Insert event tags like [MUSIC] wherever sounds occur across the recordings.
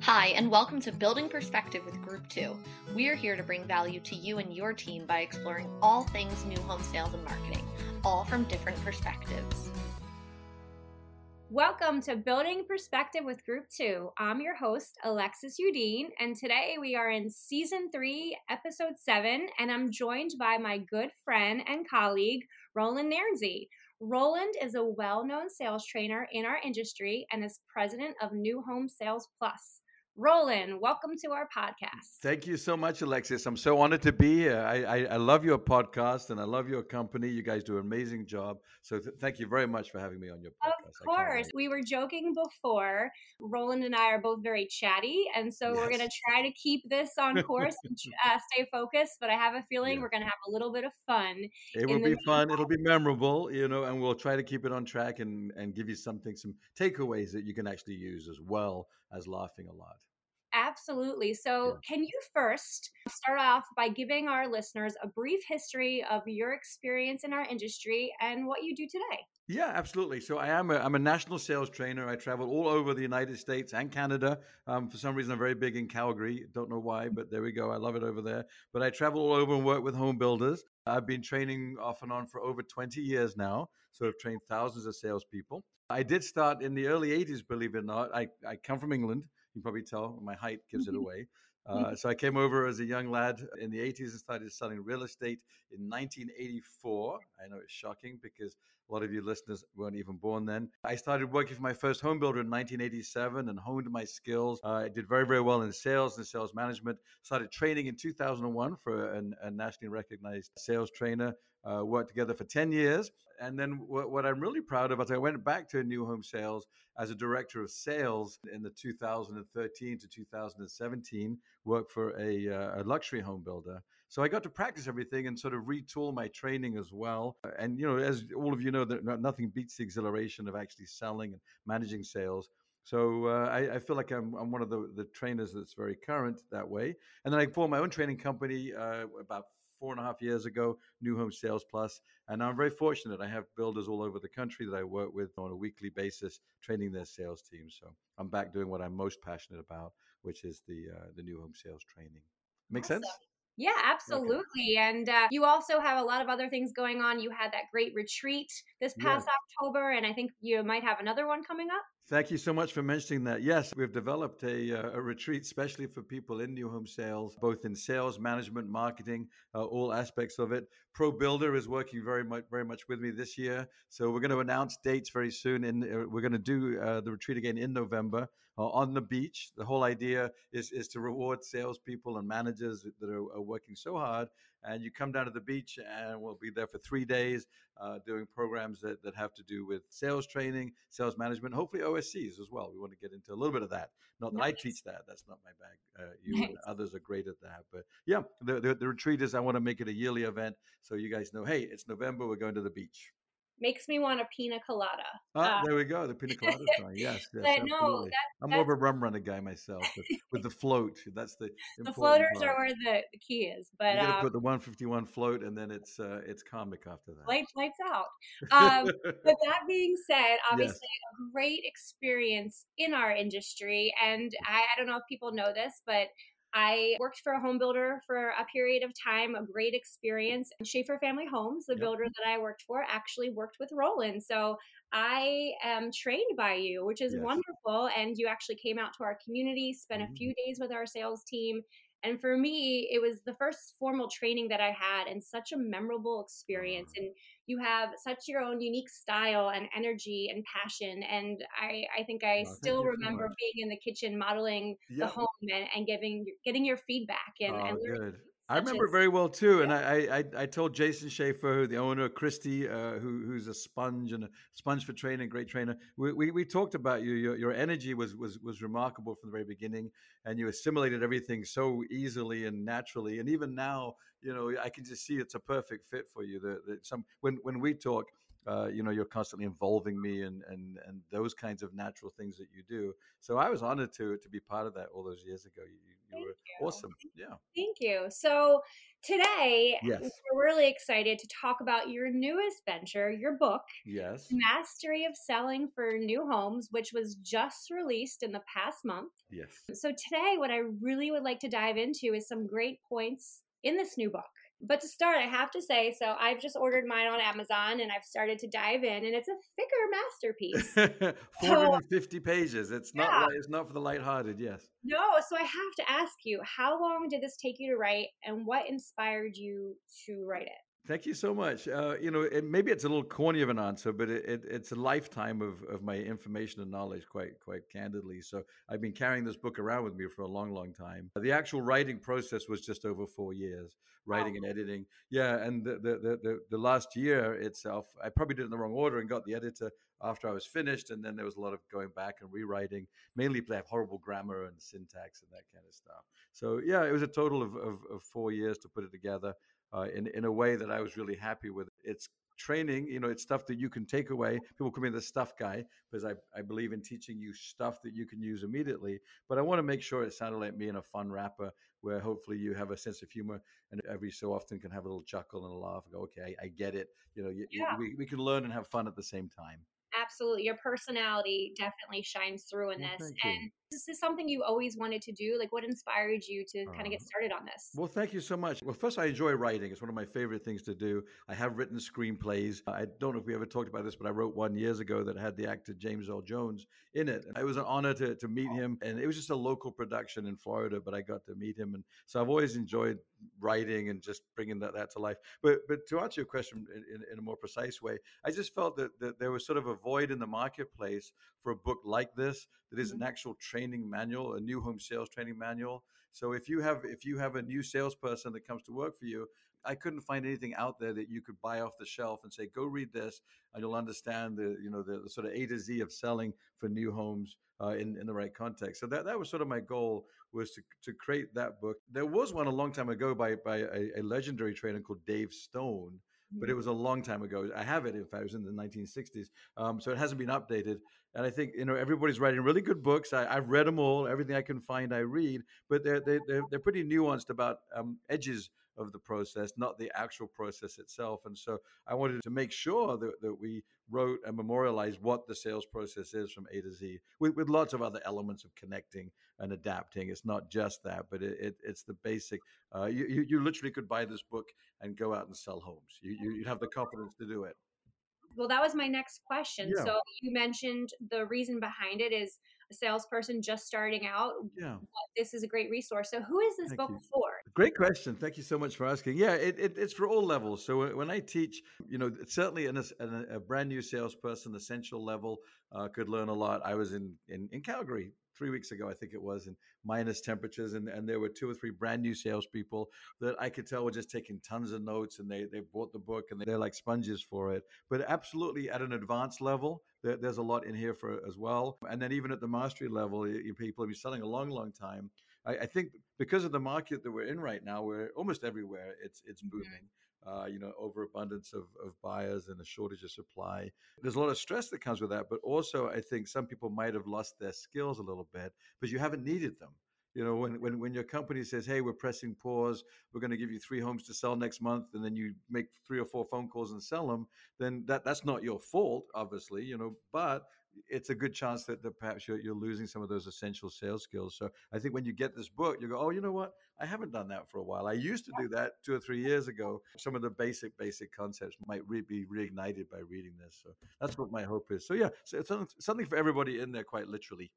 Hi, and welcome to Building Perspective with Group 2. We are here to bring value to you and your team by exploring all things new home sales and marketing, all from different perspectives. Welcome to Building Perspective with Group 2. I'm your host, Alexis Udine, and today we are in Season 3, Episode 7, and I'm joined by my good friend and colleague, Roland Nunez. Roland is a well known sales trainer in our industry and is president of New Home Sales Plus. Roland, welcome to our podcast. Thank you so much, Alexis. I'm so honored to be here. I, I, I love your podcast and I love your company. You guys do an amazing job. So th- thank you very much for having me on your podcast. Of course. We were joking before. Roland and I are both very chatty. And so yes. we're going to try to keep this [LAUGHS] on course and uh, stay focused. But I have a feeling yeah. we're going to have a little bit of fun. It will be fun. It'll be memorable, you know, and we'll try to keep it on track and, and give you something, some takeaways that you can actually use as well as laughing a lot. Absolutely. So, can you first start off by giving our listeners a brief history of your experience in our industry and what you do today? Yeah, absolutely. So I am a, I'm a national sales trainer. I travel all over the United States and Canada. Um, for some reason, I'm very big in Calgary. Don't know why, but there we go. I love it over there. But I travel all over and work with home builders. I've been training off and on for over 20 years now. So I've trained thousands of salespeople. I did start in the early 80s, believe it or not. I, I come from England. You can probably tell my height gives it mm-hmm. away. Uh, so I came over as a young lad in the 80s and started selling real estate in 1984. I know it's shocking because a lot of you listeners weren't even born then. I started working for my first home builder in 1987 and honed my skills. Uh, I did very, very well in sales and sales management. Started training in 2001 for an, a nationally recognized sales trainer. Uh, worked together for 10 years. And then what, what, I'm really proud of is I went back to new home sales as a director of sales in the 2013 to 2017, worked for a, uh, a luxury home builder. So I got to practice everything and sort of retool my training as well. And, you know, as all of you know, that nothing beats the exhilaration of actually selling and managing sales. So uh, I, I, feel like I'm, I'm one of the, the trainers that's very current that way. And then I formed my own training company uh, about four and a half years ago, New Home Sales Plus. And I'm very fortunate. I have builders all over the country that I work with on a weekly basis, training their sales teams. So I'm back doing what I'm most passionate about, which is the uh, the new home sales training. Make awesome. sense? Yeah, absolutely. Okay. And uh, you also have a lot of other things going on. You had that great retreat this past yeah. October, and I think you might have another one coming up. Thank you so much for mentioning that. Yes, we've developed a, uh, a retreat especially for people in new home sales, both in sales, management, marketing, uh, all aspects of it. Pro Builder is working very much, very much with me this year. So we're going to announce dates very soon. And uh, we're going to do uh, the retreat again in November uh, on the beach. The whole idea is is to reward salespeople and managers that are, are working so hard and you come down to the beach and we'll be there for three days uh, doing programs that, that have to do with sales training sales management hopefully oscs as well we want to get into a little bit of that not that nice. i teach that that's not my bag uh, [LAUGHS] you nice. and others are great at that but yeah the, the, the retreat is i want to make it a yearly event so you guys know hey it's november we're going to the beach makes me want a pina colada. Ah, uh, there we go. The pina [LAUGHS] colada song. Yes, yes but no, that, I'm more of a rum runner guy myself, with the float. That's the the floaters part. are where the, the key is. But you um, put the 151 float, and then it's uh, it's comic after that. Lights, lights out. [LAUGHS] Um, but that being said, obviously yes. a great experience in our industry, and I, I don't know if people know this, but I worked for a home builder for a period of time, a great experience. Schaefer Family Homes, the yep. builder that I worked for, actually worked with Roland. So I am trained by you, which is yes. wonderful. And you actually came out to our community, spent mm-hmm. a few days with our sales team. And for me, it was the first formal training that I had and such a memorable experience. And you have such your own unique style and energy and passion. And I, I think I oh, still remember so being in the kitchen modeling yep. the home and, and giving getting your feedback and, oh, and good. I remember very well too, and I, I I told Jason Schaefer, the owner, Christy, uh, who who's a sponge and a sponge for training, great trainer. We, we, we talked about you. Your your energy was was was remarkable from the very beginning, and you assimilated everything so easily and naturally. And even now, you know, I can just see it's a perfect fit for you. That some when when we talk, uh, you know, you're constantly involving me and and and those kinds of natural things that you do. So I was honored to to be part of that all those years ago. You, you were you. awesome. Yeah. Thank you. So today, yes. we're really excited to talk about your newest venture, your book, Yes. Mastery of Selling for New Homes, which was just released in the past month. Yes. So today, what I really would like to dive into is some great points in this new book. But to start, I have to say, so I've just ordered mine on Amazon and I've started to dive in, and it's a thicker masterpiece. 450 [LAUGHS] so, pages. It's not. Yeah. It's not for the lighthearted. Yes. No. So I have to ask you, how long did this take you to write, and what inspired you to write it? Thank you so much. Uh, you know, it, maybe it's a little corny of an answer, but it, it, it's a lifetime of, of my information and knowledge, quite quite candidly. So I've been carrying this book around with me for a long, long time. The actual writing process was just over four years, writing wow. and editing. Yeah, and the, the the, the last year itself, I probably did it in the wrong order and got the editor after I was finished, and then there was a lot of going back and rewriting. Mainly, have horrible grammar and syntax and that kind of stuff. So yeah, it was a total of, of, of four years to put it together uh, in in a way that I was really happy with. It's training, you know, it's stuff that you can take away. People call me the stuff guy because I, I believe in teaching you stuff that you can use immediately. But I want to make sure it sounded like me in a fun wrapper where hopefully you have a sense of humor and every so often can have a little chuckle and a laugh and go, okay, I, I get it. You know, you, yeah. we, we can learn and have fun at the same time absolutely your personality definitely shines through in this and this is something you always wanted to do? Like what inspired you to uh, kind of get uh-huh. started on this? Well thank you so much. Well first i enjoy writing. It's one of my favorite things to do. I have written screenplays. I don't know if we ever talked about this but i wrote one years ago that had the actor james earl jones in it. It was an honor to, to meet him and it was just a local production in florida but i got to meet him and so i've always enjoyed writing and just bringing that, that to life. But but to answer your question in, in, in a more precise way i just felt that, that there was sort of a void in the marketplace for a book like this that is an mm-hmm. actual training manual, a new home sales training manual. So if you have if you have a new salesperson that comes to work for you, I couldn't find anything out there that you could buy off the shelf and say, "Go read this, and you'll understand the you know the, the sort of A to Z of selling for new homes uh, in in the right context." So that that was sort of my goal was to to create that book. There was one a long time ago by by a, a legendary trainer called Dave Stone but it was a long time ago. I have it, if I was in the 1960s, um, so it hasn't been updated. And I think you know everybody's writing really good books. I, have read them all. Everything I can find, I read. But they're they're they're, they're pretty nuanced about um, edges of the process, not the actual process itself. And so I wanted to make sure that, that we wrote and memorialized what the sales process is from A to Z, with, with lots of other elements of connecting and adapting. It's not just that, but it, it, it's the basic. Uh, you, you, you literally could buy this book and go out and sell homes. You, you, would have the confidence to do it. Well, that was my next question. Yeah. So you mentioned the reason behind it is a salesperson just starting out. Yeah. This is a great resource. So who is this Thank book you. for? Great question. Thank you so much for asking. Yeah, it, it, it's for all levels. So when I teach, you know, certainly in a, in a brand new salesperson, essential level uh, could learn a lot. I was in, in, in Calgary three weeks ago, I think it was, in minus temperatures, and, and there were two or three brand new salespeople that I could tell were just taking tons of notes, and they they bought the book and they're like sponges for it. But absolutely at an advanced level, there, there's a lot in here for as well. And then even at the mastery level, you, people have been selling a long, long time. I, I, think because of the market that we're in right now, where almost everywhere it's it's mm-hmm. booming. Uh, you know, overabundance of, of buyers and a shortage of supply. There's a lot of stress that comes with that, but also I think some people might have lost their skills a little bit, but you haven't needed them. You know, when, when, when your company says, hey, we're pressing pause, we're going to give you three homes to sell next month, and then you make three or four phone calls and sell them, then that, that's not your fault, obviously, you know, but it's a good chance that, that perhaps you're, you're losing some of those essential sales skills. So I think when you get this book, you go, oh, you know what? I haven't done that for a while. I used to do that two or three years ago. Some of the basic, basic concepts might re- be reignited by reading this. So that's what my hope is. So yeah, so it's something for everybody in there, quite literally.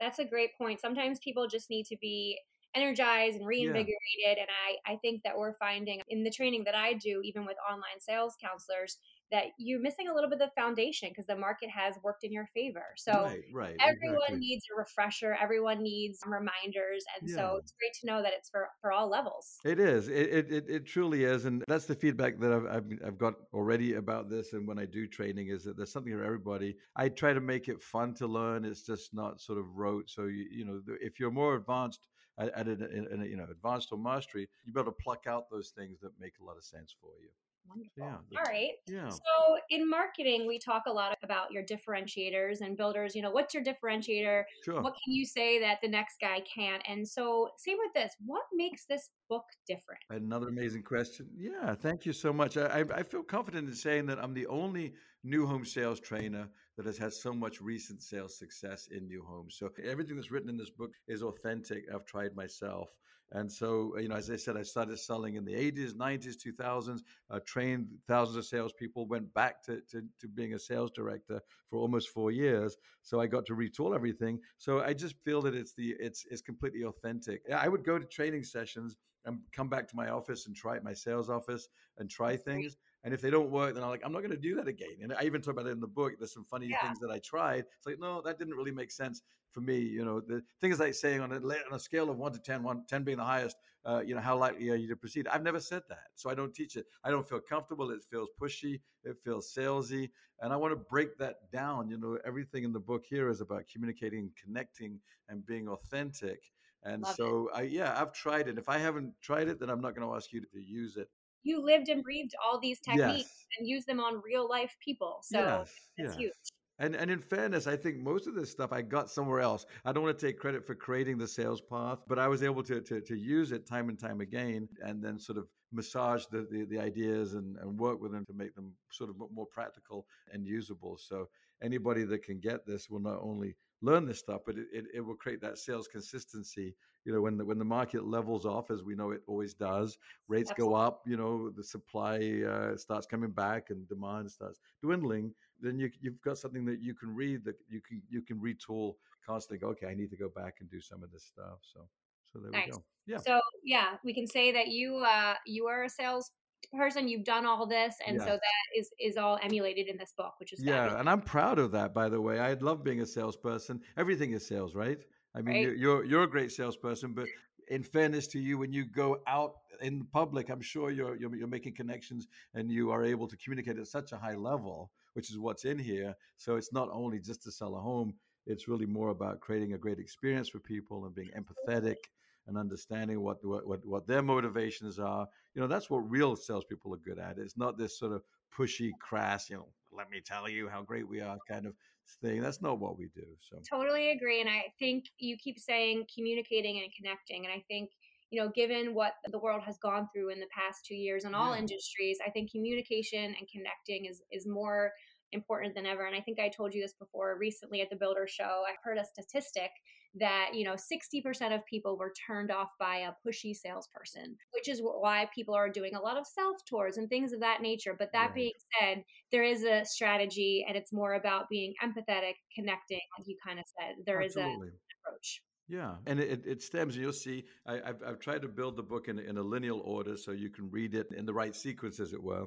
That's a great point. Sometimes people just need to be energized and reinvigorated. Yeah. And I, I think that we're finding in the training that I do, even with online sales counselors, that you're missing a little bit of the foundation because the market has worked in your favor. So right, right, everyone exactly. needs a refresher. Everyone needs reminders. And yeah. so it's great to know that it's for, for all levels. It is. It, it, it truly is. And that's the feedback that I've, I've, I've got already about this. And when I do training is that there's something for everybody. I try to make it fun to learn. It's just not sort of rote. So, you, you know, if you're more advanced at, at a, in, in you know, advanced or mastery, you better pluck out those things that make a lot of sense for you. Wonderful. Yeah. All right. Yeah. So in marketing, we talk a lot about your differentiators and builders. You know, what's your differentiator? Sure. What can you say that the next guy can't? And so, same with this. What makes this book different? Another amazing question. Yeah, thank you so much. I, I, I feel confident in saying that I'm the only new home sales trainer that has had so much recent sales success in new homes. So everything that's written in this book is authentic. I've tried myself. And so, you know, as I said, I started selling in the 80s, 90s, 2000s, uh, trained thousands of salespeople, went back to, to, to, being a sales director for almost four years. So I got to retool everything. So I just feel that it's the it's it's completely authentic. I would go to training sessions and come back to my office and try my sales office and try things. And if they don't work, then I'm like, I'm not going to do that again. And I even talk about it in the book. There's some funny yeah. things that I tried. It's like, no, that didn't really make sense for me. You know, the things like saying on a, on a scale of one to 10, one, 10 being the highest, uh, you know, how likely are you to proceed? I've never said that. So I don't teach it. I don't feel comfortable. It feels pushy. It feels salesy. And I want to break that down. You know, everything in the book here is about communicating, connecting, and being authentic. And Love so, I, yeah, I've tried it. If I haven't tried it, then I'm not going to ask you to, to use it you lived and breathed all these techniques yes. and used them on real life people. So yes. that's yes. huge. And and in fairness, I think most of this stuff I got somewhere else. I don't want to take credit for creating the sales path, but I was able to to, to use it time and time again, and then sort of massage the, the, the ideas and, and work with them to make them sort of more practical and usable. So anybody that can get this will not only learn this stuff, but it, it, it, will create that sales consistency. You know, when the when the market levels off, as we know it always does, rates Absolutely. go up. You know, the supply uh, starts coming back and demand starts dwindling. Then you you've got something that you can read that you can you can retool constantly. Go, okay, I need to go back and do some of this stuff. So so there nice. we go. Yeah. So yeah, we can say that you uh you are a sales person you've done all this and yes. so that is is all emulated in this book which is yeah fabulous. and i'm proud of that by the way i love being a salesperson everything is sales right i mean right. you're you're a great salesperson but [LAUGHS] in fairness to you when you go out in public i'm sure you're, you're you're making connections and you are able to communicate at such a high level which is what's in here so it's not only just to sell a home it's really more about creating a great experience for people and being empathetic and understanding what, what what their motivations are. You know, that's what real salespeople are good at. It's not this sort of pushy, crass, you know, let me tell you how great we are kind of thing. That's not what we do. So totally agree. And I think you keep saying communicating and connecting. And I think, you know, given what the world has gone through in the past two years in all yeah. industries, I think communication and connecting is is more important than ever. And I think I told you this before recently at the Builder Show. I heard a statistic that, you know, 60% of people were turned off by a pushy salesperson, which is why people are doing a lot of self tours and things of that nature. But that right. being said, there is a strategy and it's more about being empathetic, connecting, like you kind of said. There Absolutely. is a approach. Yeah, and it, it stems. You'll see. I, have I've tried to build the book in, in a lineal order so you can read it in the right sequence, as it were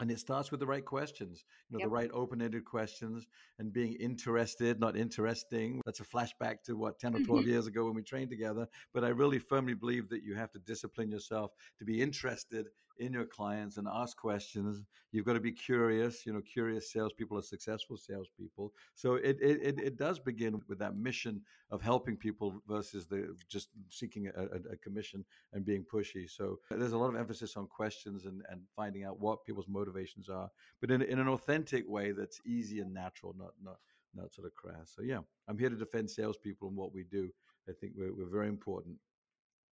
and it starts with the right questions you know yep. the right open-ended questions and being interested not interesting that's a flashback to what 10 or 12 mm-hmm. years ago when we trained together but i really firmly believe that you have to discipline yourself to be interested in your clients and ask questions. You've got to be curious. You know, curious salespeople are successful salespeople. So it it, it does begin with that mission of helping people versus the just seeking a, a, commission and being pushy. So there's a lot of emphasis on questions and, and finding out what people's motivations are, but in, in an authentic way that's easy and natural, not not not sort of crass. So yeah, I'm here to defend salespeople and what we do. I think we're, we're very important.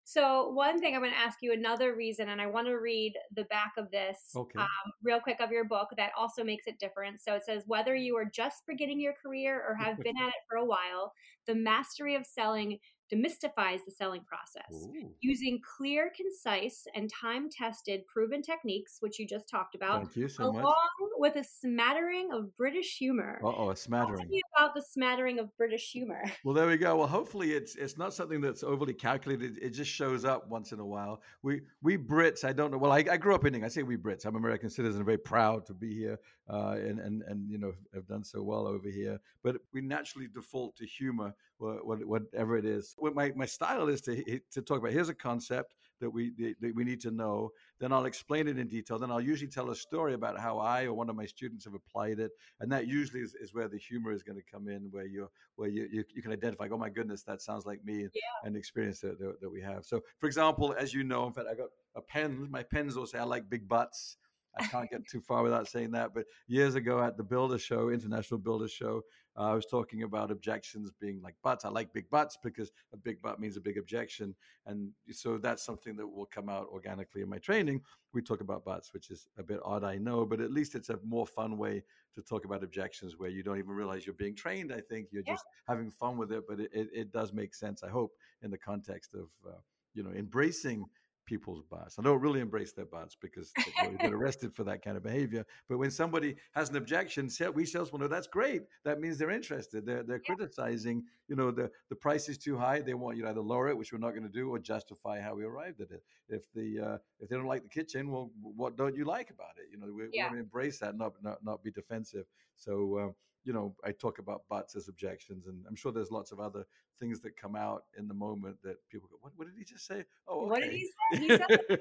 So, one thing I'm going to ask you another reason, and I want to read the back of this okay. um, real quick of your book that also makes it different. So, it says whether you are just beginning your career or have been [LAUGHS] at it for a while, the mastery of selling demystifies the selling process Ooh. using clear, concise, and time tested proven techniques, which you just talked about, you so along much. with a smattering of British humor. Uh oh, a smattering. About the smattering of British humor. [LAUGHS] Well, there we go. Well, hopefully it's it's not something that's overly calculated. It just shows up once in a while. We we Brits, I don't know. Well, I, I grew up in England. I say we Brits. I'm American citizen. Very proud to be here, uh, and and and you know have done so well over here. But we naturally default to humor, whatever it is my, my style is to to talk about here's a concept that we that we need to know then i'll explain it in detail then i'll usually tell a story about how i or one of my students have applied it and that usually is, is where the humor is going to come in where you where you, you, you can identify oh my goodness that sounds like me yeah. and experience that, that, that we have so for example as you know in fact i got a pen my pens will say i like big butts I can't get too far without saying that. But years ago at the Builder Show, International Builder Show, I was talking about objections being like butts. I like big butts because a big butt means a big objection. And so that's something that will come out organically in my training. We talk about butts, which is a bit odd, I know, but at least it's a more fun way to talk about objections where you don't even realize you're being trained. I think you're yeah. just having fun with it, but it, it, it, does make sense, I hope, in the context of, uh, you know, embracing people's butts. I don't really embrace their butts because they get [LAUGHS] arrested for that kind of behavior. But when somebody has an objection, we salespeople know that's great. That means they're interested. They're they're yeah. criticizing. You know, the the price is too high. They want you to either lower it, which we're not going to do, or justify how we arrived at it. If the uh, if they don't like the kitchen, well, what don't you like about it? You know, we, yeah. want to embrace that, not not not be defensive. So. Uh, you know, I talk about butts as objections, and I'm sure there's lots of other things that come out in the moment that people go, "What, what did he just say?" Oh, okay. what did he say? [LAUGHS] He said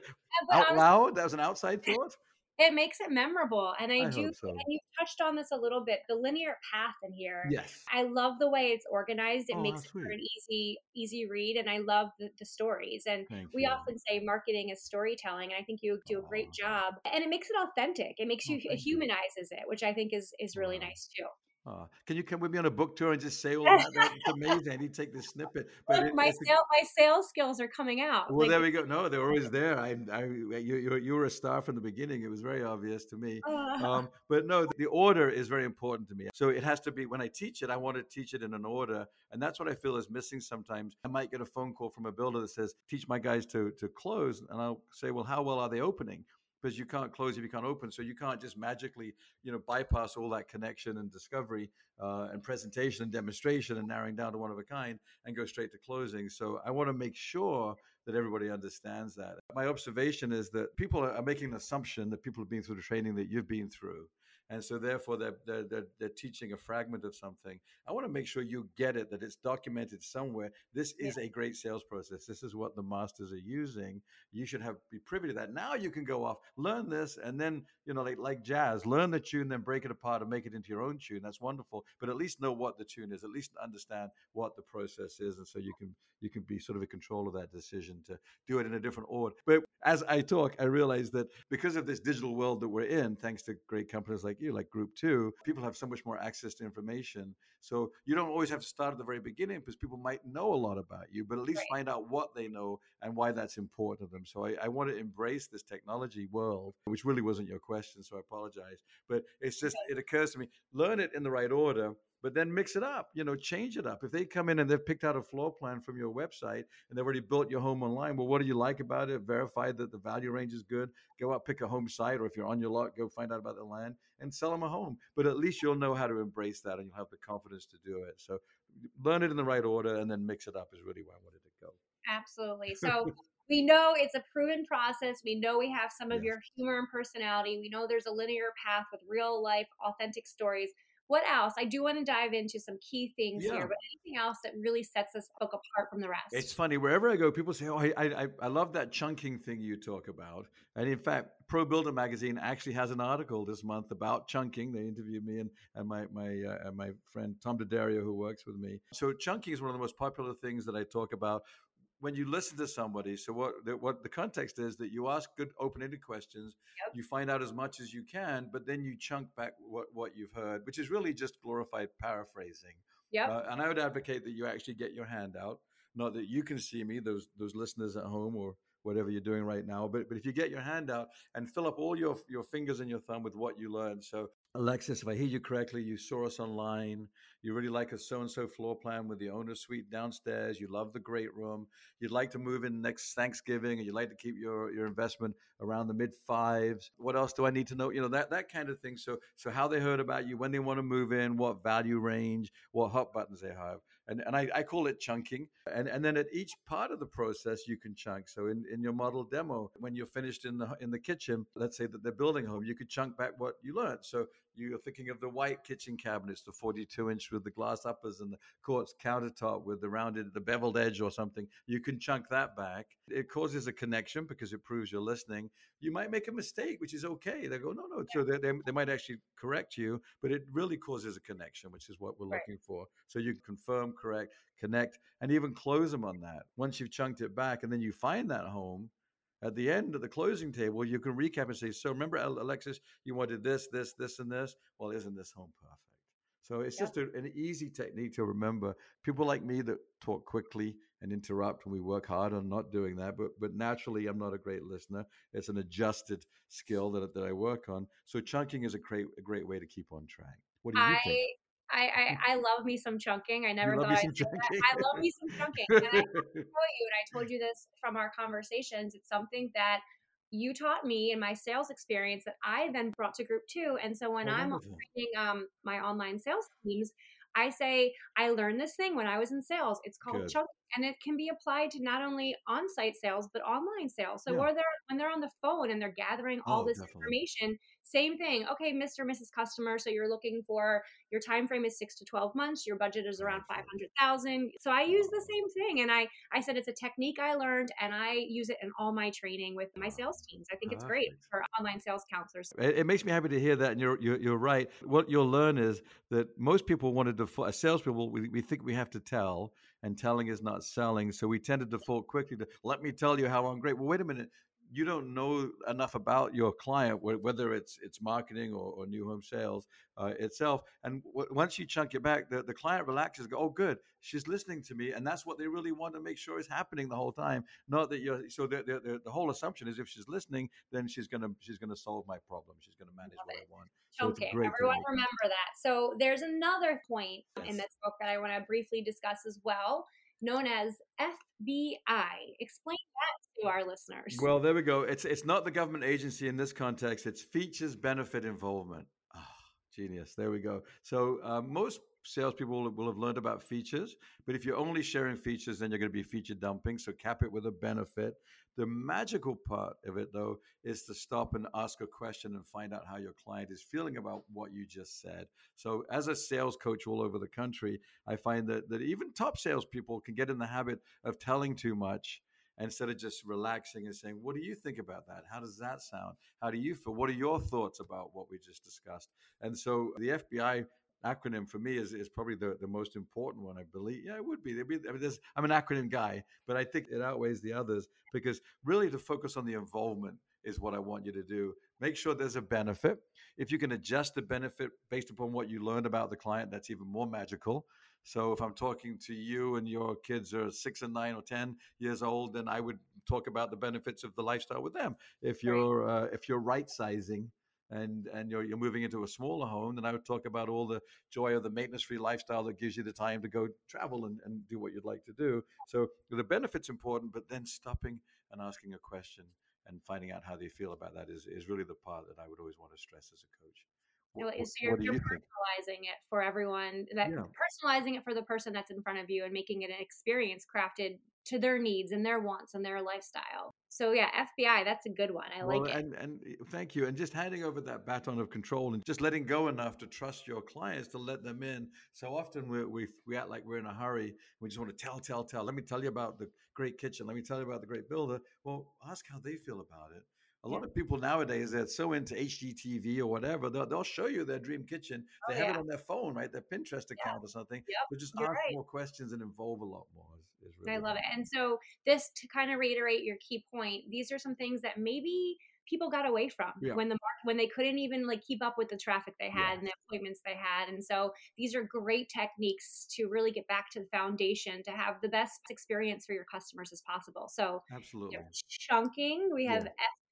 out loud. That was an outside thought it makes it memorable and i, I do so. and you touched on this a little bit the linear path in here yes i love the way it's organized it oh, makes it for an easy easy read and i love the, the stories and Thank we you. often say marketing is storytelling and i think you do a great job and it makes it authentic it makes oh, you it humanizes you. it which i think is is really nice too uh, can you come with me on a book tour and just say all that? That's amazing. I need to take this snippet. But Look, it, my, sale, my sales skills are coming out. Well, like, there we go. No, they're always there. I, I, you, you were a star from the beginning. It was very obvious to me. Uh, um, but no, the order is very important to me. So it has to be when I teach it, I want to teach it in an order, and that's what I feel is missing sometimes. I might get a phone call from a builder that says, "Teach my guys to to close," and I'll say, "Well, how well are they opening?" Because you can't close if you can't open. So you can't just magically, you know, bypass all that connection and discovery uh, and presentation and demonstration and narrowing down to one of a kind and go straight to closing. So I want to make sure that everybody understands that. My observation is that people are making an assumption that people have been through the training that you've been through and so therefore they're, they're, they're, they're, teaching a fragment of something. I want to make sure you get it that it's documented somewhere. This is yeah. a great sales process. This is what the masters are using. You should have be privy to that. Now you can go off learn this and then you know like like jazz learn the tune then break it apart and make it into your own tune. That's wonderful. But at least know what the tune is at least understand what the process is and so you can you can be sort of in control of that decision to do it in a different order. But as i talk i realize that because of this digital world that we're in thanks to great companies like like you, like Group Two, people have so much more access to information. So you don't always have to start at the very beginning because people might know a lot about you, but at least right. find out what they know and why that's important to them. So I, I want to embrace this technology world, which really wasn't your question, so I apologize. But it's just, it occurs to me, learn it in the right order but then mix it up, you know, change it up. If they come in and they've picked out a floor plan from your website and they've already built your home online, well, what do you like about it? Verify that the value range is good. Go out, pick a home site, or if you're on your lot, go find out about the land and sell them a home. But at least you'll know how to embrace that and you'll have the confidence to do it. So learn it in the right order and then mix it up is really where I wanted to go. Absolutely. [LAUGHS] So we know it's a proven process. We know we have some of yes. your humor and personality. We know there's a linear path with real life, authentic stories what else? I do want to dive into some key things yeah. here, but anything else that really sets this book apart from the rest? It's funny. Wherever I go, people say, "Oh, I, I, I love that chunking thing you talk about." And in fact, Pro Builder magazine actually has an article this month about chunking. They interviewed me and and my my uh, my friend Tom D'Addario, who works with me. So chunking is one of the most popular things that I talk about when you listen to somebody, so what the, what the context is that you ask good open-ended questions, yep. you find out as much as you can, but then you chunk back what what you've heard, which is really just glorified paraphrasing. Yeah. Uh, and I would advocate that you actually get your hand out, not that you can see me, those those listeners at home or whatever you're doing right now. But but if you get your hand out and fill up all your your fingers and your thumb with what you learned. So Alexis, if I hear you correctly, you saw us online. You really like a so and so floor plan with the owner suite downstairs. You love the great room. You'd like to move in next Thanksgiving, and you'd like to keep your, your investment around the mid fives. What else do I need to know? You know that that kind of thing. So so how they heard about you, when they want to move in, what value range, what hot buttons they have and, and I, I, call it chunking. And, and then at each part of the process, you can chunk. So in, in your model demo, when you're finished in the in the kitchen, let's say that they're building home, you could chunk back what you learned. So you're thinking of the white kitchen cabinets, the 42 inch with the glass uppers and the quartz countertop with the rounded, the beveled edge or something. You can chunk that back. It causes a connection because it proves you're listening. You might make a mistake, which is okay. They go, no, no. So they, they, they might actually correct you, but it really causes a connection, which is what we're right. looking for. So you can confirm, correct, connect, and even close them on that. Once you've chunked it back and then you find that home, at the end of the closing table, you can recap and say, "So remember, Alexis, you wanted this, this, this, and this. Well, isn't this home perfect?" So it's yep. just a, an easy technique to remember. People like me that talk quickly and interrupt and we work hard on not doing that. But but naturally, I'm not a great listener. It's an adjusted skill that that I work on. So chunking is a great a great way to keep on track. What do you I, think? I, I, I [LAUGHS] love me some chunking. I never thought I'd I love me some chunking. And I tell [LAUGHS] you, and I told you this from our conversations, it's something that you taught me in my sales experience that I then brought to group two. And so when oh, I'm training um, my online sales teams, I say, I learned this thing when I was in sales. It's called Good. chunking and it can be applied to not only on-site sales but online sales. So yeah. where they're when they're on the phone and they're gathering all oh, this definitely. information, same thing. Okay, Mr. Mrs. Customer, so you're looking for your time frame is 6 to 12 months, your budget is around 500,000. So I use the same thing and I I said it's a technique I learned and I use it in all my training with my sales teams. I think it's ah, great for online sales counselors. It, it makes me happy to hear that and you're you're, you're right. What you'll learn is that most people want to default, salespeople we, we think we have to tell and telling is not selling. So we tend to default quickly to let me tell you how I'm great. Well, wait a minute. You don't know enough about your client, whether it's it's marketing or, or new home sales uh, itself. And w- once you chunk it back, the, the client relaxes. Go, oh, good, she's listening to me, and that's what they really want to make sure is happening the whole time. Not that you're. So the, the, the whole assumption is if she's listening, then she's gonna she's gonna solve my problem. She's gonna manage what I want. So okay, everyone remember that. So there's another point yes. in this book that I want to briefly discuss as well known as FBI. Explain that to our listeners. Well, there we go. It's it's not the government agency in this context. It's features benefit involvement. Oh, genius. There we go. So uh, most salespeople will, will have learned about features, but if you're only sharing features, then you're going to be feature dumping. So cap it with a benefit. The magical part of it, though, is to stop and ask a question and find out how your client is feeling about what you just said. So, as a sales coach all over the country, I find that, that even top salespeople can get in the habit of telling too much instead of just relaxing and saying, What do you think about that? How does that sound? How do you feel? What are your thoughts about what we just discussed? And so the FBI acronym for me is, is probably the, the most important one, I believe. Yeah, it would be. There'd be I mean, I'm an acronym guy, but I think it outweighs the others because really to focus on the involvement is what I want you to do. Make sure there's a benefit. If you can adjust the benefit based upon what you learned about the client, that's even more magical. So if I'm talking to you and your kids are six and nine or ten years old, then I would talk about the benefits of the lifestyle with them. If you're uh, if you're right sizing and and you're you're moving into a smaller home, then I would talk about all the joy of the maintenance free lifestyle that gives you the time to go travel and, and do what you'd like to do. So the benefits important, but then stopping and asking a question and finding out how they feel about that is, is really the part that I would always want to stress as a coach. What, so you're, you're you personalizing it for everyone that yeah. personalizing it for the person that's in front of you and making it an experience crafted to their needs and their wants and their lifestyle. So yeah, FBI, that's a good one. I well, like it. And, and eh, thank you. And just handing over that baton of control and just letting go enough to trust your clients to let them in. So often we we we act like we're in a hurry. We just want to tell, tell, tell. Let me tell you about the great kitchen. Let me tell you about the great builder. Well, ask how they feel about it. A lot of people nowadays they're so into HGTV or whatever, they'll, they'll show you their dream kitchen. Oh, they oh, have yeah. it on their phone, right? Their Pinterest account yeah. or something. Yep. But just You're ask right. more questions and involve a lot more. Is, is really I love it. And so this to kind of reiterate your key point, these are some things that maybe people got away from yeah. when the when they couldn't even like keep up with the traffic they had yeah. and the appointments they had and so these are great techniques to really get back to the foundation to have the best experience for your customers as possible so absolutely you know, chunking we have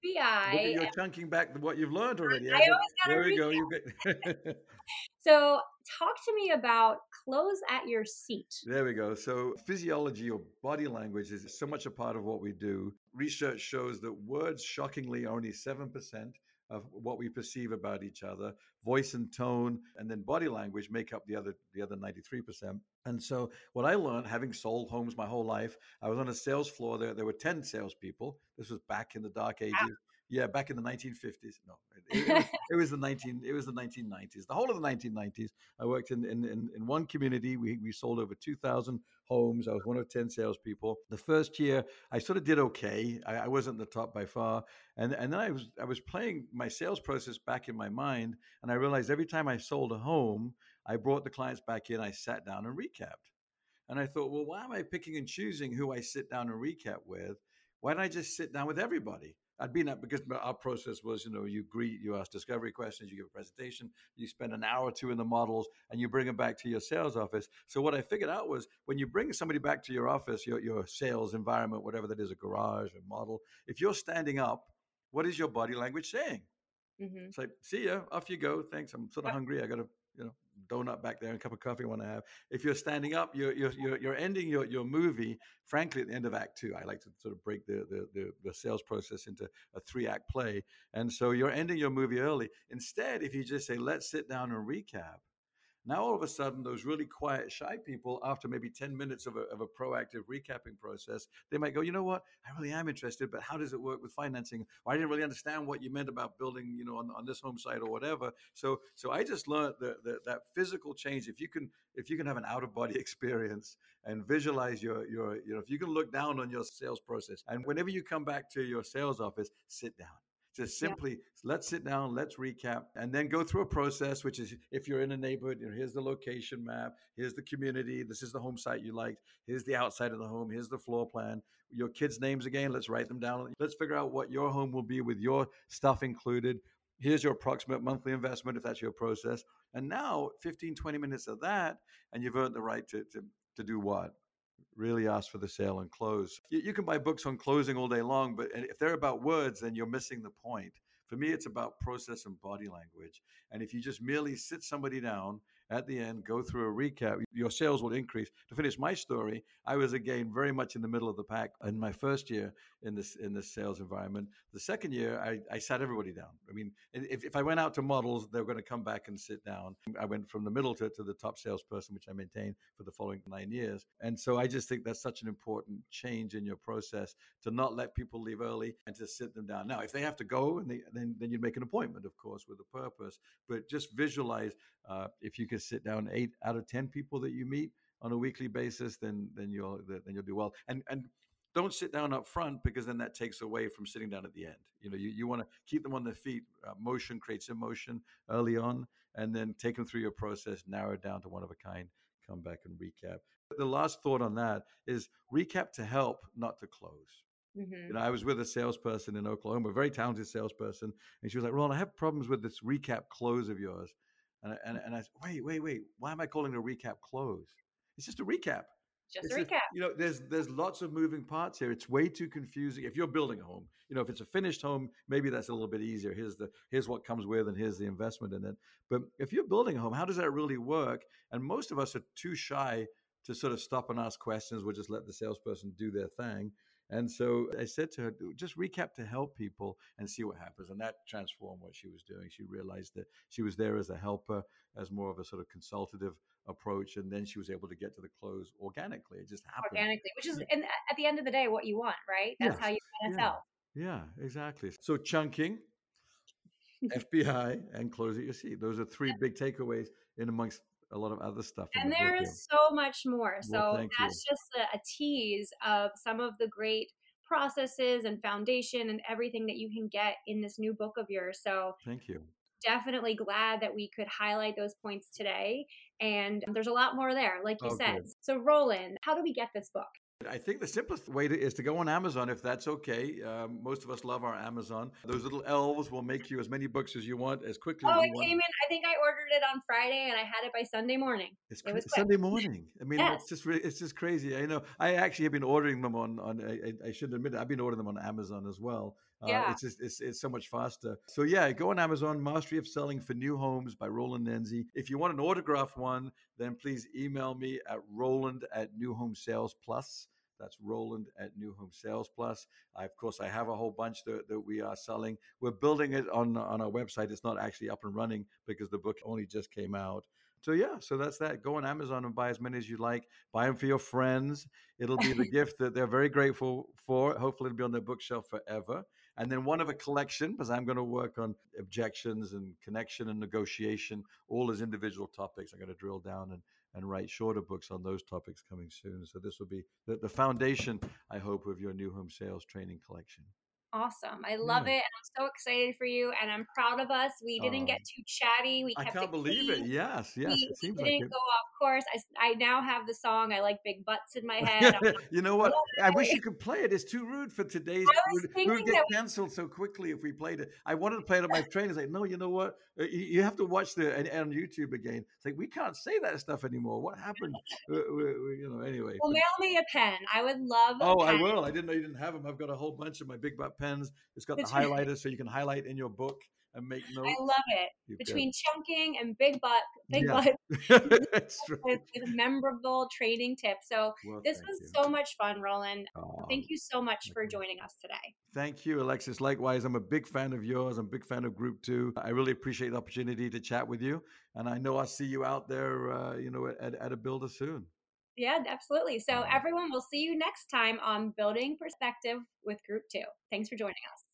FBI. You're chunking back what you've learned already. I always there we go. You get... [LAUGHS] [LAUGHS] so, talk to me about close at your seat. There we go. So, physiology or body language is so much a part of what we do. Research shows that words, shockingly, are only 7% of what we perceive about each other. Voice and tone and then body language make up the other the other 93% and so what i learned having sold homes my whole life i was on a sales floor there there were 10 salespeople. This was back in the dark ages yeah, back in the 1950s. No, it, it, was, [LAUGHS] it, was, the 19. It was the 1990s. The whole of the 1990s. I worked in in, in, in one community. We we sold over 2,000 homes. I was one of 10 salespeople. The first year, I sort of did okay. I, I wasn't the top by far, and and then I was I was playing my sales process back in my mind, and I realized every time I sold a home, I brought the clients back in. I sat down and recapped, and I thought, well, why am I picking and choosing who I sit down and recap with? why don't I just sit down with everybody? I'd been at because our process was, you know, you greet, you ask discovery questions, you give a presentation, you spend an hour or two in the models, and you bring them back to your sales office. So what I figured out was when you bring somebody back to your office, your your sales environment, whatever that is, a garage, a model, if you're standing up, what is your body language saying? Mm-hmm. It's like, see ya, off you go. Thanks. I'm sort of hungry. I got to, you know, donut back there and a cup of coffee want to have. If you're standing up, you're you're you're, you're ending your, your movie. Frankly, at the end of Act Two, I like to sort of break the, the the, the sales process into a three act play, and so you're ending your movie early. Instead, if you just say, "Let's sit down and recap," Now, all of a sudden, those really quiet, shy people, after maybe 10 minutes of a, of a proactive recapping process, they might go, you know what? I really am interested, but how does it work with financing? Well, I didn't really understand what you meant about building, you know, on, on this home site or whatever. So, so I just learned that, that, that physical change, if you can, if you can have an out of body [LAUGHS] experience and visualize your, your, you know, if you can look down on your sales process and whenever you come back to your sales office, sit down just simply yeah. let's sit down, let's recap, and then go through a process, which is if you're in a neighborhood, you know, here's the location map, here's the community, this is the home site you liked, here's the outside of the home, here's the floor plan, your kids' names again, let's write them down. Let's figure out what your home will be with your stuff included. Here's your approximate monthly investment if that's your process. And now 15, 20 minutes of that, and you've earned the right to, to, to do what? Really ask for the sale and close. You, you, can buy books on closing all day long, but if they're about words, then you're missing the point. For me, it's about process and body language. And if you just merely sit somebody down at the end, go through a recap, your sales will increase. To finish my story, I was again very much in the middle of the pack in my first year in this in this sales environment. The second year, I, I sat everybody down. I mean, if, if I went out to models, they were going to come back and sit down. I went from the middle to, to the top salesperson, which I maintained for the following nine years. And so I just think that's such an important change in your process to not let people leave early and to sit them down. Now, if they have to go, and they, then then you make an appointment, of course, with a purpose. But just visualize uh, if you can sit down eight out of ten people that you meet on a weekly basis, then then you'll then you'll do well. And and don't sit down up front because then that takes away from sitting down at the end. You know, you, you want to keep them on their feet. Uh, motion creates emotion early on, and then take them through your process, narrow it down to one of a kind, come back and recap. The last thought on that is recap to help, not to close. Mm-hmm. You know, I was with a salesperson in Oklahoma, a very talented salesperson, and she was like, "Ron, I have problems with this recap close of yours." And I, and, and I said, "Wait, wait, wait! Why am I calling it a recap close? It's just a recap. Just it's recap. Just, you know, there's there's lots of moving parts here. It's way too confusing. If you're building a home, you know, if it's a finished home, maybe that's a little bit easier. Here's the here's what comes with, and here's the investment in it. But if you're building a home, how does that really work? And most of us are too shy to sort of stop and ask questions. We'll just let the salesperson do their thing. And so I said to her, just recap to help people and see what happens. And that transformed what she was doing. She realized that she was there as a helper, as more of a sort of consultative approach. And then she was able to get to the close organically. It just happened. Organically, which is, and uh, at the end of the day, what you want, right? That's yes. how you kind of yeah. sell. Yeah, exactly. So chunking, FBI, and close at your seat. Those are three big takeaways in amongst a lot of other stuff. And the there is so much more. Well, so that's you. just a, a tease of some of the great processes and foundation and everything that you can get in this new book of yours. So thank you. Definitely glad that we could highlight those points today. And um, there's a lot more there, like you oh, said. So, Roland, how do we get this book? I think the simplest way to, is to go on Amazon if that's okay. Um, most of us love our Amazon. Those little elves will make you as many books as you want as quickly. As you want. Oh, it came in. I think I ordered it on Friday and I had it by Sunday morning. It's it was Sunday [LAUGHS] morning. I mean, yes. it's just it's just crazy. I know. I actually have been ordering them on on. I, I shouldn't admit it. I've been ordering them on Amazon as well. Uh. It's just it's, it's so much faster. So yeah, go on Amazon. Mastery of Selling for New Homes by Roland Nunez. If you want an autographed one, then please email me at Roland at New Home Sales Plus. That's Roland at New Home Sales Plus. I, of course, I have a whole bunch that, that we are selling. We're building it on on our website. It's not actually up and running because the book only just came out. So yeah, so that's that. Go on Amazon and buy as many as you like. Buy them for your friends. It'll be the [LAUGHS] gift that they're very grateful for. Hopefully, it'll be on their bookshelf forever. And then one of a collection, because I'm going to work on objections and connection and negotiation, all as individual topics. I'm going to drill down and and write shorter books on those topics coming soon. So this will be the, the foundation, I hope, of your new home sales training collection. Awesome. I love Yeah. it. And I'm so excited for you. And I'm proud of us. We didn't Oh, get too chatty. We kept I can't it believe it. Yes, yes, We it didn't it. go off course. I, I now have the song I Like Big Butts in my head. Like, [LAUGHS] you know what? I wish you could play it. It's too rude for today's. I was We would, get canceled so quickly if we played it. I wanted to play it on my trainers. Like, no, you know what? Uh, You, you have to watch the and, on YouTube again. It's like we can't say that stuff anymore. What happened? Uh, we- you know. Anyway. well, mail me a pen. I would love Oh, I will. I didn't know you didn't have them. I've got a whole bunch of my big butt pens. It's got the highlighters so you can highlight in your book and make notes. I love it. Got- Between chunking and big butt, big Yeah. butt [LAUGHS] [LAUGHS] with, with memorable training tips. So Well, this was you. so much fun, Roland. Aw, Thank you so much for joining us today. Thank you, Alexis. Likewise, I'm a big fan of yours. I'm a big fan of Group Two. I really appreciate the opportunity to chat with you, and I know I'll see you out there, uh, you know, at, at a builder soon. Yeah, absolutely. So everyone, we'll see you next time on Building Perspective with Group 2. Thanks for joining us.